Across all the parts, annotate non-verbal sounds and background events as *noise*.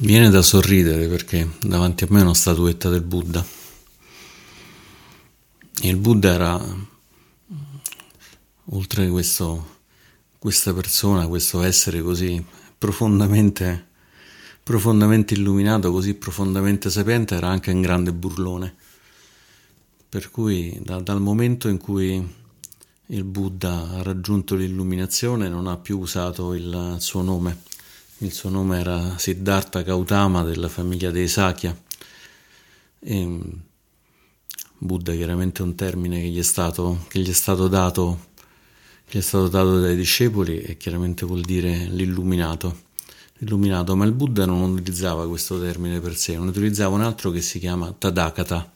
Viene da sorridere perché davanti a me è una statuetta del Buddha. Il Buddha era, oltre questo, questa persona, questo essere così profondamente, profondamente illuminato, così profondamente sapiente, era anche un grande burlone. Per cui da, dal momento in cui il Buddha ha raggiunto l'illuminazione non ha più usato il suo nome il suo nome era Siddhartha Gautama della famiglia dei Sakya. E mm, Buddha chiaramente è un termine che gli è stato, gli è stato dato che è stato dato dai discepoli e chiaramente vuol dire l'illuminato. L'illuminato, ma il Buddha non utilizzava questo termine per sé, non utilizzava un altro che si chiama Tadakata.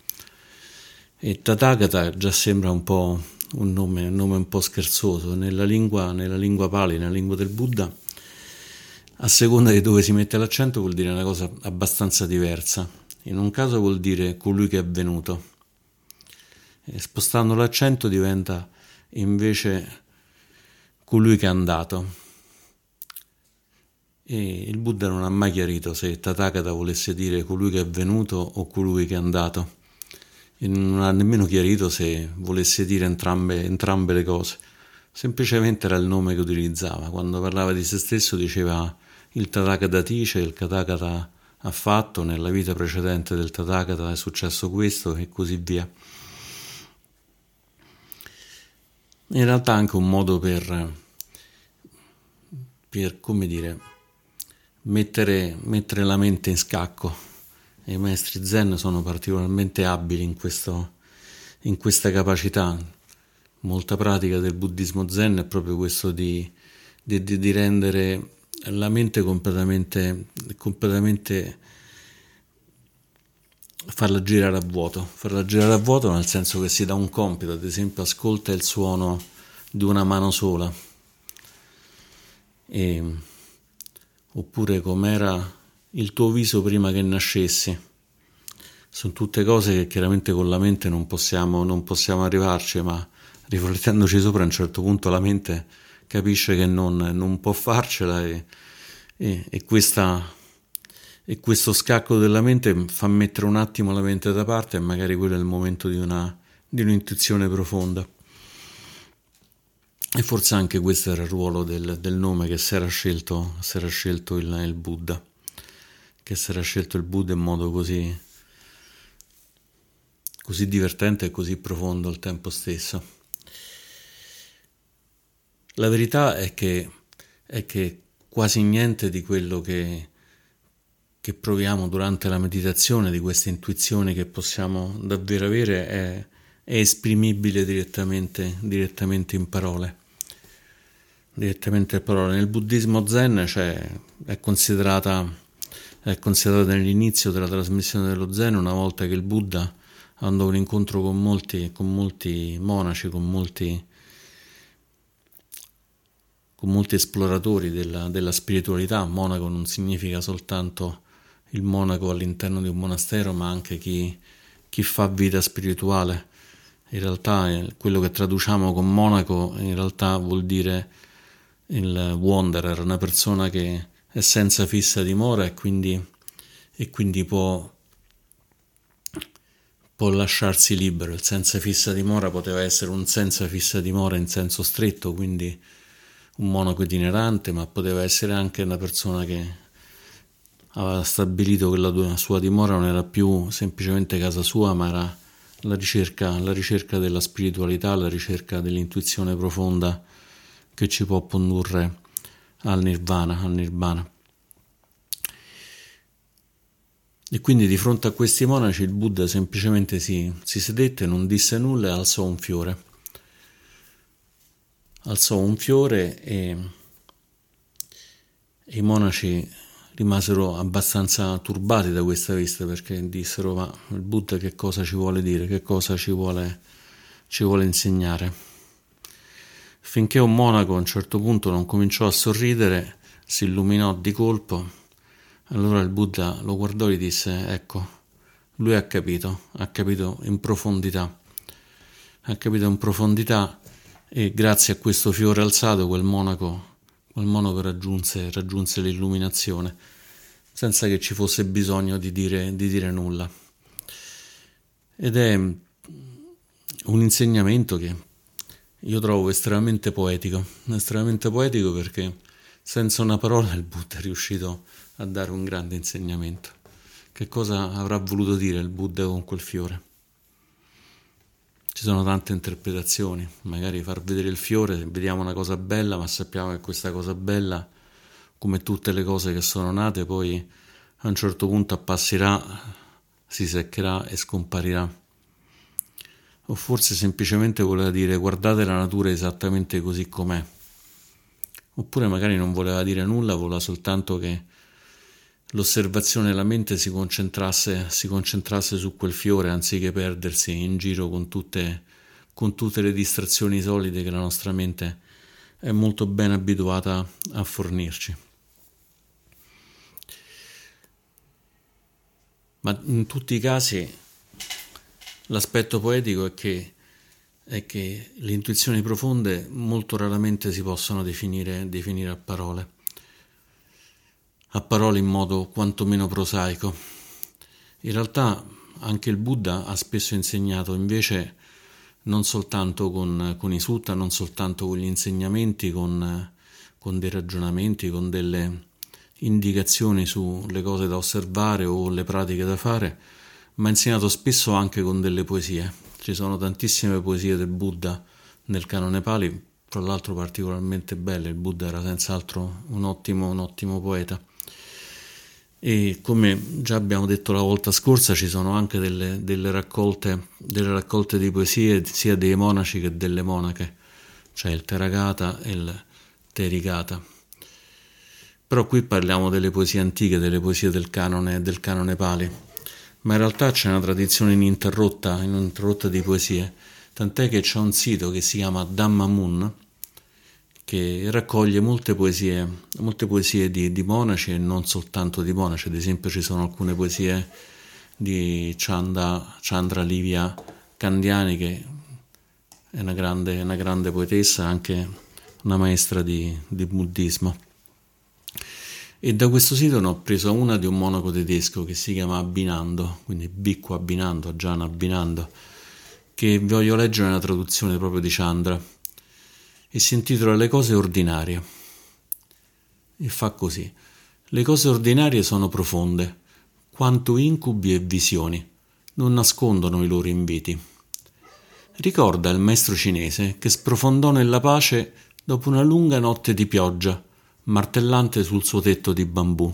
E Tadakata già sembra un po' un nome, un nome un po' scherzoso. Nella lingua, nella lingua Pali, nella lingua del Buddha, a seconda di dove si mette l'accento vuol dire una cosa abbastanza diversa. In un caso vuol dire colui che è venuto. E spostando l'accento diventa invece colui che è andato. E il Buddha non ha mai chiarito se Tathagata volesse dire colui che è venuto o colui che è andato. E non ha nemmeno chiarito se volesse dire entrambe, entrambe le cose. Semplicemente era il nome che utilizzava. Quando parlava di se stesso diceva il Tathagata dice, il Tathagata ha fatto, nella vita precedente del Tathagata è successo questo e così via. In realtà anche un modo per, per come dire, mettere, mettere la mente in scacco. I maestri zen sono particolarmente abili in, questo, in questa capacità. Molta pratica del buddismo zen è proprio questo di, di, di rendere la mente completamente, completamente farla girare a vuoto, farla girare a vuoto nel senso che si dà un compito, ad esempio ascolta il suono di una mano sola, e, oppure com'era il tuo viso prima che nascessi. Sono tutte cose che chiaramente con la mente non possiamo, non possiamo arrivarci, ma riflettendoci sopra a un certo punto la mente capisce che non, non può farcela e, e, e, questa, e, questo scacco della mente fa mettere un attimo la mente da parte e magari quello è il momento di, una, di un'intuizione profonda. E forse anche questo era il ruolo del, del nome che si era scelto, si era scelto il, il Buddha, che si era scelto il Buddha in modo così, così divertente e così profondo al tempo stesso. La verità è che, è che quasi niente di quello che, che, proviamo durante la meditazione, di queste intuizioni che possiamo davvero avere, è, è esprimibile direttamente, direttamente, in parole. Direttamente in parole. Nel buddismo zen cioè, è considerata è considerata nell'inizio della trasmissione dello Zen, una volta che il Buddha andò a un incontro con molti, con molti monaci, con molti con molti esploratori della, della spiritualità. Monaco non significa soltanto il monaco all'interno di un monastero, ma anche chi, chi fa vita spirituale. In realtà eh, quello che traduciamo con monaco in realtà vuol dire il wanderer, una persona che è senza fissa dimora e quindi, e quindi può, può lasciarsi libero. Il senza fissa dimora poteva essere un senza fissa dimora in senso stretto, quindi un monaco itinerante, ma poteva essere anche una persona che aveva stabilito che la sua dimora non era più semplicemente casa sua, ma era la ricerca, la ricerca della spiritualità, la ricerca dell'intuizione profonda che ci può condurre al nirvana, al nirvana. E quindi di fronte a questi monaci il Buddha semplicemente si, si sedette, non disse nulla e alzò un fiore alzò un fiore e, i monaci rimasero abbastanza turbati da questa vista perché dissero ma il Buddha che cosa ci vuole dire, che cosa ci vuole, ci vuole insegnare. Finché un monaco a un certo punto non cominciò a sorridere, si illuminò di colpo, allora il Buddha lo guardò e gli disse ecco, lui ha capito, ha capito in profondità, ha capito in profondità e grazie a questo fiore alzato quel monaco, quel monaco raggiunse, raggiunse l'illuminazione. senza che ci fosse bisogno di dire, di dire nulla. Ed è un insegnamento che io trovo estremamente poetico, estremamente poetico perché senza una parola il Buddha è riuscito a dare un grande insegnamento. Che cosa avrà voluto dire il Buddha con quel fiore? Ci sono tante interpretazioni, magari far vedere il fiore, vediamo una cosa bella, ma sappiamo che questa cosa bella, come tutte le cose che sono nate, poi a un certo punto appasserà, si seccherà e scomparirà. O forse semplicemente voleva dire guardate la natura esattamente così com'è. Oppure magari non voleva dire nulla, voleva soltanto che l'osservazione della mente si concentrasse, si concentrasse su quel fiore anziché perdersi in giro con tutte, con tutte le distrazioni solide che la nostra mente è molto ben abituata a fornirci. Ma in tutti i casi l'aspetto poetico è che, è che, le intuizioni profonde molto raramente si possono definire, definire a parole a parole in modo quantomeno prosaico. In realtà anche il Buddha ha spesso insegnato invece non soltanto con, con i sutta, non soltanto con gli insegnamenti, con, con dei ragionamenti, con delle indicazioni sulle cose da osservare o le pratiche da fare, ma ha insegnato spesso anche con delle poesie. Ci sono tantissime poesie del Buddha nel canone Pali, tra l'altro particolarmente belle, il Buddha era senz'altro un ottimo, un ottimo poeta e come già abbiamo detto la volta scorsa ci sono anche delle, delle, raccolte, delle raccolte di poesie sia dei monaci che delle monache, cioè il Teragata e il Terigata. Però qui parliamo delle poesie antiche, delle poesie del canone, del canone Pali, ma in realtà c'è una tradizione ininterrotta, ininterrotta di poesie, tant'è che c'è un sito che si chiama Dhammamun, che raccoglie molte poesie, molte poesie di, di, monaci e non soltanto di monaci, ad esempio ci sono alcune poesie di Chanda, Chandra Livia Candiani che è una grande, una grande poetessa, anche una maestra di, di, buddismo. E da questo sito ne ho preso una di un monaco tedesco che si chiama Abbinando, quindi Bicco Abbinando, Giana Abbinando, che voglio leggere nella traduzione proprio di Chandra e si intitola Le cose ordinarie. E fa così. Le cose ordinarie sono profonde, quanto incubi e visioni, non nascondono i loro inviti. Ricorda il maestro cinese che sprofondò nella pace dopo una lunga notte di pioggia, martellante sul suo tetto di bambù.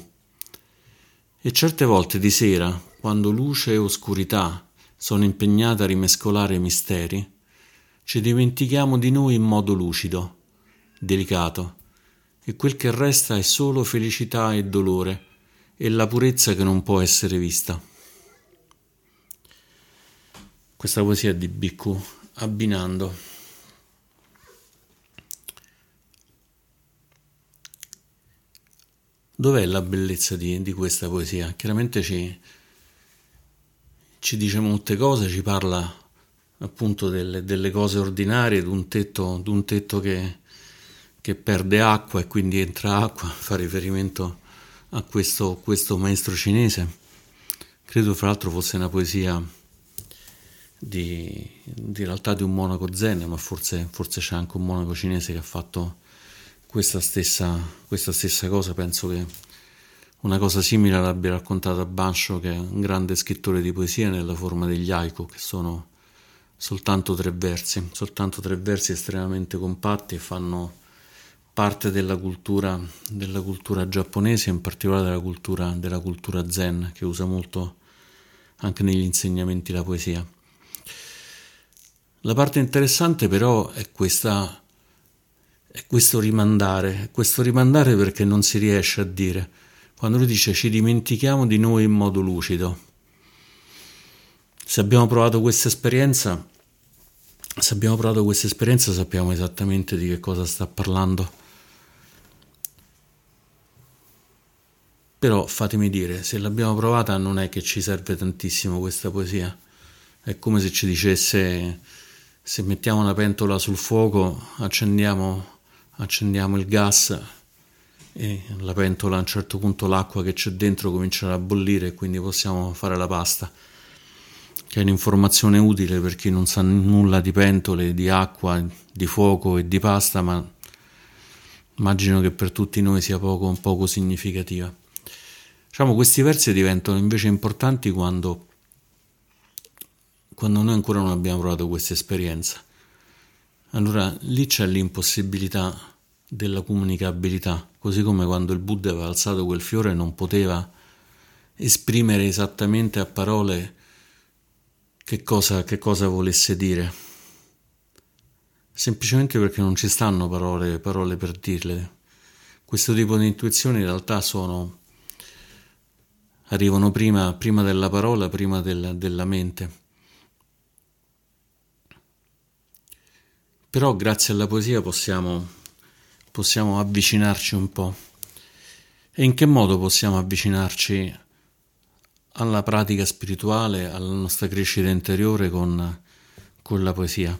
E certe volte di sera, quando luce e oscurità sono impegnate a rimescolare misteri, ci dimentichiamo di noi in modo lucido, delicato, e quel che resta è solo felicità e dolore e la purezza che non può essere vista. Questa poesia di Bhikkhu abbinando. Dov'è la bellezza di, di questa poesia? Chiaramente ci, ci dice molte cose, ci parla appunto delle, delle cose ordinarie, di un tetto, di un tetto che, che, perde acqua e quindi entra acqua, *laughs* fa riferimento a questo, questo maestro cinese. Credo fra l'altro fosse una poesia di, di realtà di un monaco zen, ma forse, forse, c'è anche un monaco cinese che ha fatto questa stessa, questa stessa cosa. Penso che una cosa simile l'abbia raccontata Bansho, che è un grande scrittore di poesia nella forma degli haiku, che sono soltanto tre versi, soltanto tre versi estremamente compatti e fanno parte della cultura, della cultura giapponese, in particolare della cultura, della cultura zen, che usa molto anche negli insegnamenti la poesia. La parte interessante però è questa è questo rimandare, questo rimandare perché non si riesce a dire. Quando lui dice ci dimentichiamo di noi in modo lucido, se abbiamo provato questa esperienza, se abbiamo provato questa esperienza sappiamo esattamente di che cosa sta parlando. Però fatemi dire, se l'abbiamo provata non è che ci serve tantissimo questa poesia. È come se ci dicesse se mettiamo una pentola sul fuoco, accendiamo, accendiamo il gas e la pentola a un certo punto l'acqua che c'è dentro comincerà a bollire e quindi possiamo fare la pasta che è un'informazione utile per chi non sa nulla di pentole, di acqua, di fuoco e di pasta, ma immagino che per tutti noi sia poco, poco significativa. Diciamo, questi versi diventano invece importanti quando, quando noi ancora non abbiamo provato questa esperienza. Allora lì c'è l'impossibilità della comunicabilità, così come quando il Buddha aveva alzato quel fiore non poteva esprimere esattamente a parole che cosa, che cosa volesse dire. Semplicemente perché non ci stanno parole, parole per dirle. Questo tipo di intuizioni in realtà sono, arrivano prima, prima della parola, prima del, della mente. Però grazie alla poesia possiamo, possiamo avvicinarci un po'. E in che modo possiamo avvicinarci alla pratica spirituale, alla nostra crescita interiore con, con la poesia.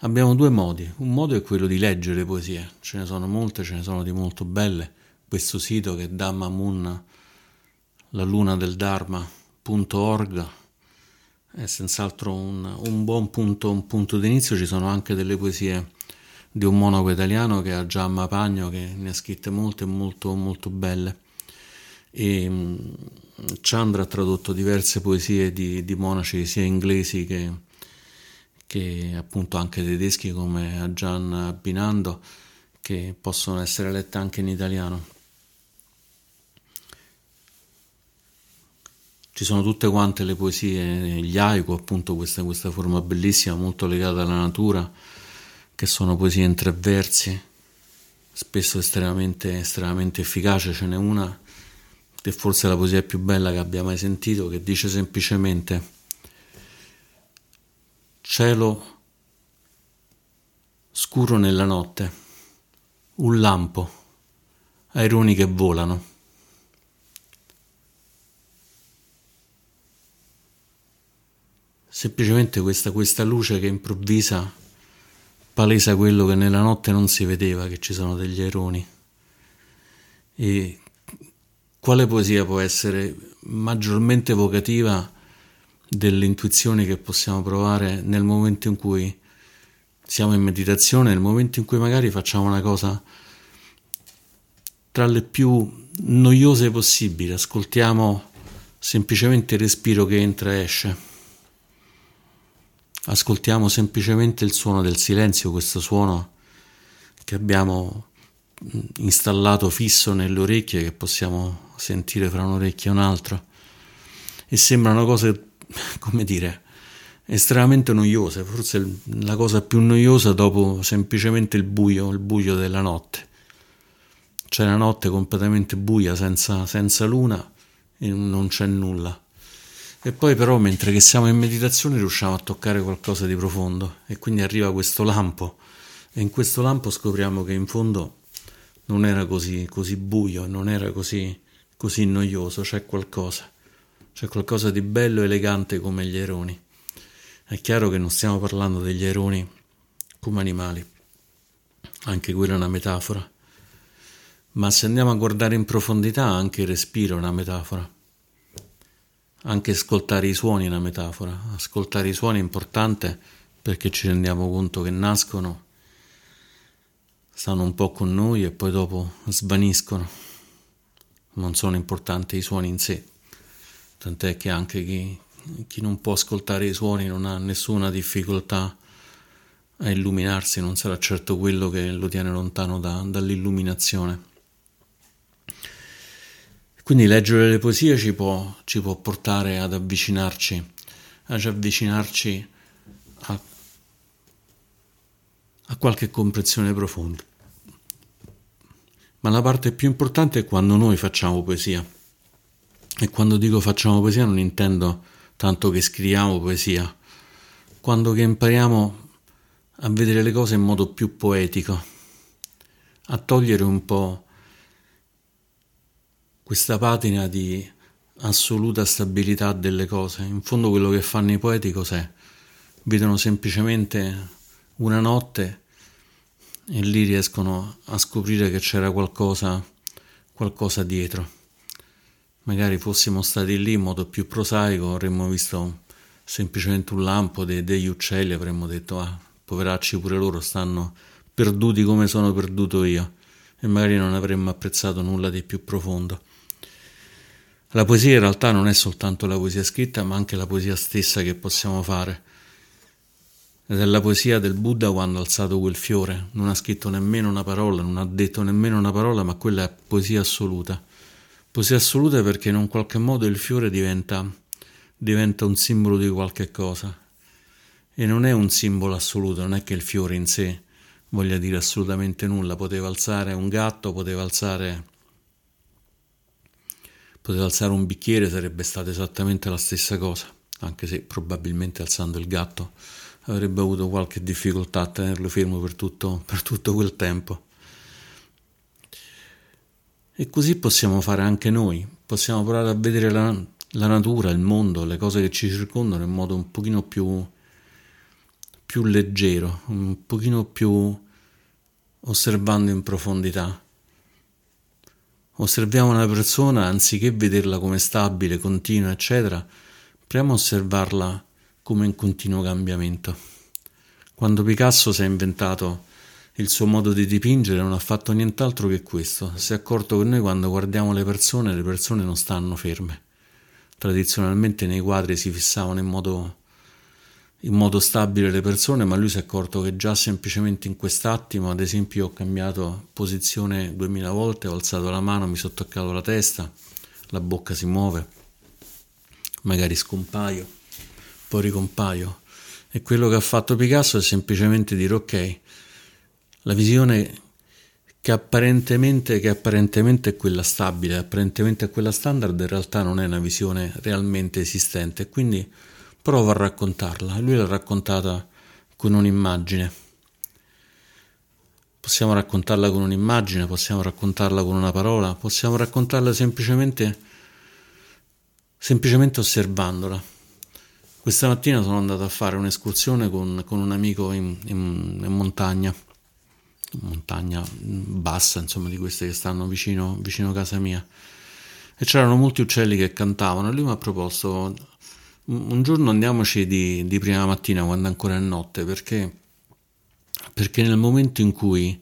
Abbiamo due modi. Un modo è quello di leggere poesie, ce ne sono molte, ce ne sono di molto belle. Questo sito che è Dhamma Moon, la luna del Dharma.org è senz'altro un, un buon punto, un punto d'inizio. Ci sono anche delle poesie di un monaco italiano che è Giamma Pagno, che ne ha scritte molte molto molto belle. E Chandra ha tradotto diverse poesie di, di monaci sia inglesi che, che, appunto anche tedeschi come Ajan Binando che possono essere lette anche in italiano. Ci sono tutte quante le poesie, gli haiku, appunto questa, questa forma bellissima, molto legata alla natura, che sono poesie in tre versi, spesso estremamente, estremamente efficace. Ce n'è una che forse è la poesia più bella che abbia mai sentito, che dice semplicemente cielo scuro nella notte, un lampo, aironi che volano. Semplicemente questa, questa luce che improvvisa palesa quello che nella notte non si vedeva, che ci sono degli aironi. E quale poesia può essere maggiormente evocativa delle intuizioni che possiamo provare nel momento in cui siamo in meditazione, nel momento in cui magari facciamo una cosa tra le più noiose possibili, ascoltiamo semplicemente il respiro che entra e esce, ascoltiamo semplicemente il suono del silenzio, questo suono che abbiamo installato fisso nelle orecchie che possiamo sentire fra un'orecchia e un'altra e sembrano cose, come dire, estremamente noiose, forse la cosa più noiosa dopo semplicemente il buio, il buio della notte. C'è la notte completamente buia, senza, senza luna e non c'è nulla. E poi però mentre che siamo in meditazione riusciamo a toccare qualcosa di profondo e quindi arriva questo lampo e in questo lampo scopriamo che in fondo non era così, così buio, non era così, così noioso, c'è qualcosa, c'è qualcosa di bello e elegante come gli aironi. È chiaro che non stiamo parlando degli aironi come animali, anche quella è una metafora, ma se andiamo a guardare in profondità anche il respiro è una metafora. Anche ascoltare i suoni è una metafora. Ascoltare i suoni è importante perché ci rendiamo conto che nascono stanno un po' con noi e poi dopo svaniscono. Non sono importanti i suoni in sé, tant'è che anche chi, chi non può ascoltare i suoni non ha nessuna difficoltà a illuminarsi, non sarà certo quello che lo tiene lontano da, dall'illuminazione. Quindi leggere le poesie ci può, ci può portare ad avvicinarci, ad avvicinarci a, a qualche comprensione profonda. Ma la parte più importante è quando noi facciamo poesia. E quando dico facciamo poesia non intendo tanto che scriviamo poesia, quando che impariamo a vedere le cose in modo più poetico, a togliere un po' questa patina di assoluta stabilità delle cose. In fondo quello che fanno i poeti cos'è? Vedono semplicemente una notte e lì riescono a scoprire che c'era qualcosa, qualcosa dietro. Magari fossimo stati lì in modo più prosaico, avremmo visto semplicemente un lampo de- degli uccelli, avremmo detto, ah, poveracci pure loro stanno perduti come sono perduto io, e magari non avremmo apprezzato nulla di più profondo. La poesia in realtà non è soltanto la poesia scritta, ma anche la poesia stessa che possiamo fare. È la poesia del Buddha quando ha alzato quel fiore, non ha scritto nemmeno una parola, non ha detto nemmeno una parola, ma quella è poesia assoluta. Poesia assoluta perché in un qualche modo il fiore diventa, diventa un simbolo di qualche cosa. E non è un simbolo assoluto, non è che il fiore in sé voglia dire assolutamente nulla, poteva alzare un gatto, poteva alzare poteva alzare un bicchiere, sarebbe stata esattamente la stessa cosa, anche se probabilmente alzando il gatto avrebbe avuto qualche difficoltà a tenerlo fermo per tutto, per tutto quel tempo. E così possiamo fare anche noi, possiamo provare a vedere la, la natura, il mondo, le cose che ci circondano in modo un pochino più, più leggero, un pochino più osservando in profondità. Osserviamo una persona, anziché vederla come stabile, continua, eccetera, proviamo a osservarla come in continuo cambiamento. Quando Picasso si è inventato il suo modo di dipingere non ha fatto nient'altro che questo, si è accorto che noi quando guardiamo le persone, le persone non stanno ferme. Tradizionalmente nei quadri si fissavano in modo, in modo stabile le persone, ma lui si è accorto che già semplicemente in quest'attimo, ad esempio, ho cambiato posizione duemila volte, ho alzato la mano, mi sono toccato la testa, la bocca si muove, magari scompaio poi ricompaio. E quello che ha fatto Picasso è semplicemente dire ok, la visione che apparentemente, che apparentemente è quella stabile, apparentemente è quella standard, in realtà non è una visione realmente esistente, quindi prova a raccontarla. Lui l'ha raccontata con un'immagine. Possiamo raccontarla con un'immagine, possiamo raccontarla con una parola, possiamo raccontarla semplicemente, semplicemente osservandola. Questa mattina sono andato a fare un'escursione con, con un amico in, in, in, montagna, montagna bassa, insomma, di queste che stanno vicino, vicino casa mia. E c'erano molti uccelli che cantavano. E lui mi ha proposto: un giorno andiamoci di, di prima mattina, quando ancora è notte, perché, perché nel momento in cui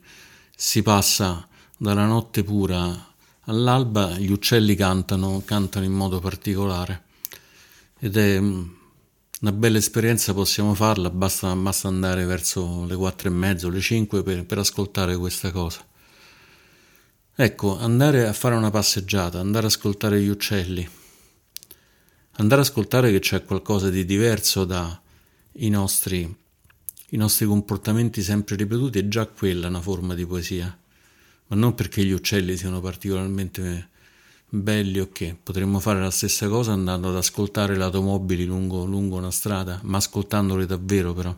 si passa dalla notte pura all'alba, gli uccelli cantano, cantano in modo particolare. Ed è una bella esperienza possiamo farla, basta, basta andare verso le quattro e mezzo, le cinque per, per ascoltare questa cosa. Ecco, andare a fare una passeggiata, andare ad ascoltare gli uccelli, andare ad ascoltare che c'è qualcosa di diverso dai nostri, i nostri comportamenti sempre ripetuti, è già quella una forma di poesia, ma non perché gli uccelli siano particolarmente belli ok, potremmo fare la stessa cosa andando ad ascoltare le automobili lungo, lungo una strada, ma ascoltandole davvero però.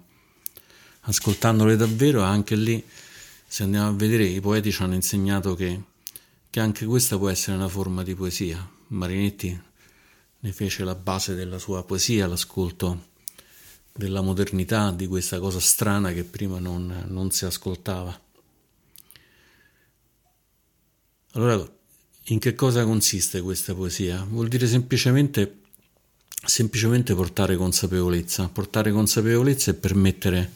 Ascoltandole davvero anche lì, se andiamo a vedere, i poeti ci hanno insegnato che, che anche questa può essere una forma di poesia. Marinetti ne fece la base della sua poesia, l'ascolto della modernità, di questa cosa strana che prima non, non si ascoltava. Allora in che cosa consiste questa poesia? Vuol dire semplicemente, semplicemente portare consapevolezza, portare consapevolezza e permettere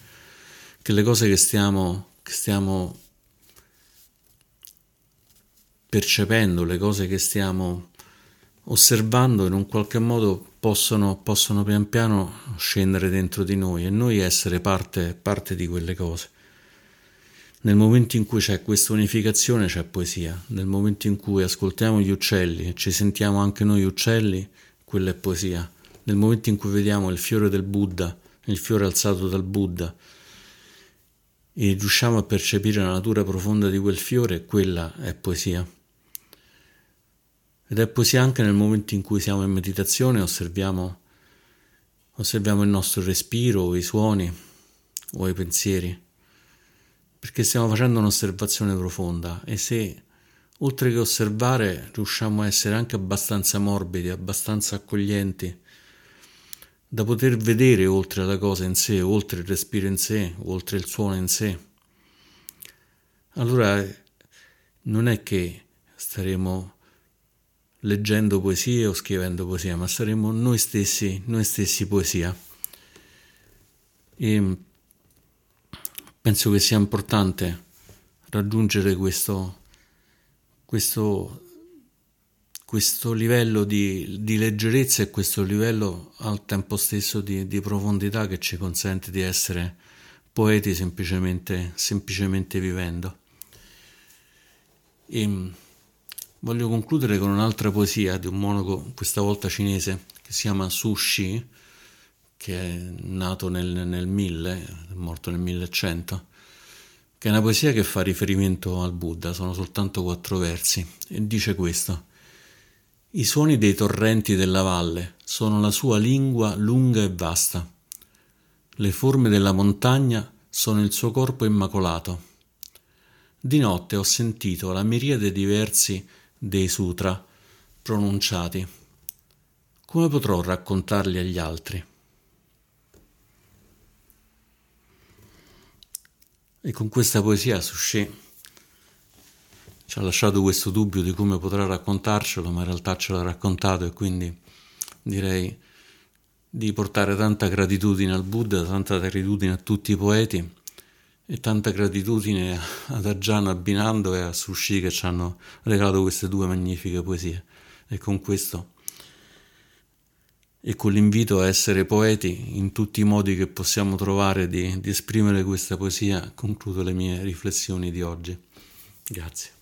che le cose che stiamo, che stiamo percependo, le cose che stiamo osservando in un qualche modo possono, possono pian piano scendere dentro di noi e noi essere parte, parte di quelle cose. Nel momento in cui c'è questa unificazione c'è poesia, nel momento in cui ascoltiamo gli uccelli e ci sentiamo anche noi uccelli, quella è poesia. Nel momento in cui vediamo il fiore del Buddha, il fiore alzato dal Buddha, e riusciamo a percepire la natura profonda di quel fiore, quella è poesia. Ed è poesia anche nel momento in cui siamo in meditazione e osserviamo, osserviamo il nostro respiro, o i suoni o i pensieri perché stiamo facendo un'osservazione profonda e se oltre che osservare riusciamo a essere anche abbastanza morbidi, abbastanza accoglienti, da poter vedere oltre la cosa in sé, oltre il respiro in sé, oltre il suono in sé, allora non è che staremo leggendo poesie o scrivendo poesia, ma saremo noi stessi, noi stessi poesia. E penso che sia importante raggiungere questo, questo, questo livello di, di, leggerezza e questo livello al tempo stesso di, di, profondità che ci consente di essere poeti semplicemente, semplicemente vivendo. E voglio concludere con un'altra poesia di un monaco, questa volta cinese, che si chiama Su Shi, che è nato nel, nel 1000, è morto nel 1100 che è una poesia che fa riferimento al Buddha, sono soltanto quattro versi, e dice questo. I suoni dei torrenti della valle sono la sua lingua lunga e vasta. Le forme della montagna sono il suo corpo immacolato. Di notte ho sentito la miriade di versi dei sutra pronunciati. Come potrò raccontarli agli altri? E con questa poesia Suchet ci ha lasciato questo dubbio di come potrà raccontarcelo, ma in realtà ce l'ha raccontato e quindi direi di portare tanta gratitudine al Buddha, tanta gratitudine a tutti i poeti e tanta gratitudine ad Ajahn Abbinando e a Sushi che ci hanno regalato queste due magnifiche poesie. E con questo e con l'invito a essere poeti in tutti i modi che possiamo trovare di, di esprimere questa poesia, concludo le mie riflessioni di oggi. Grazie.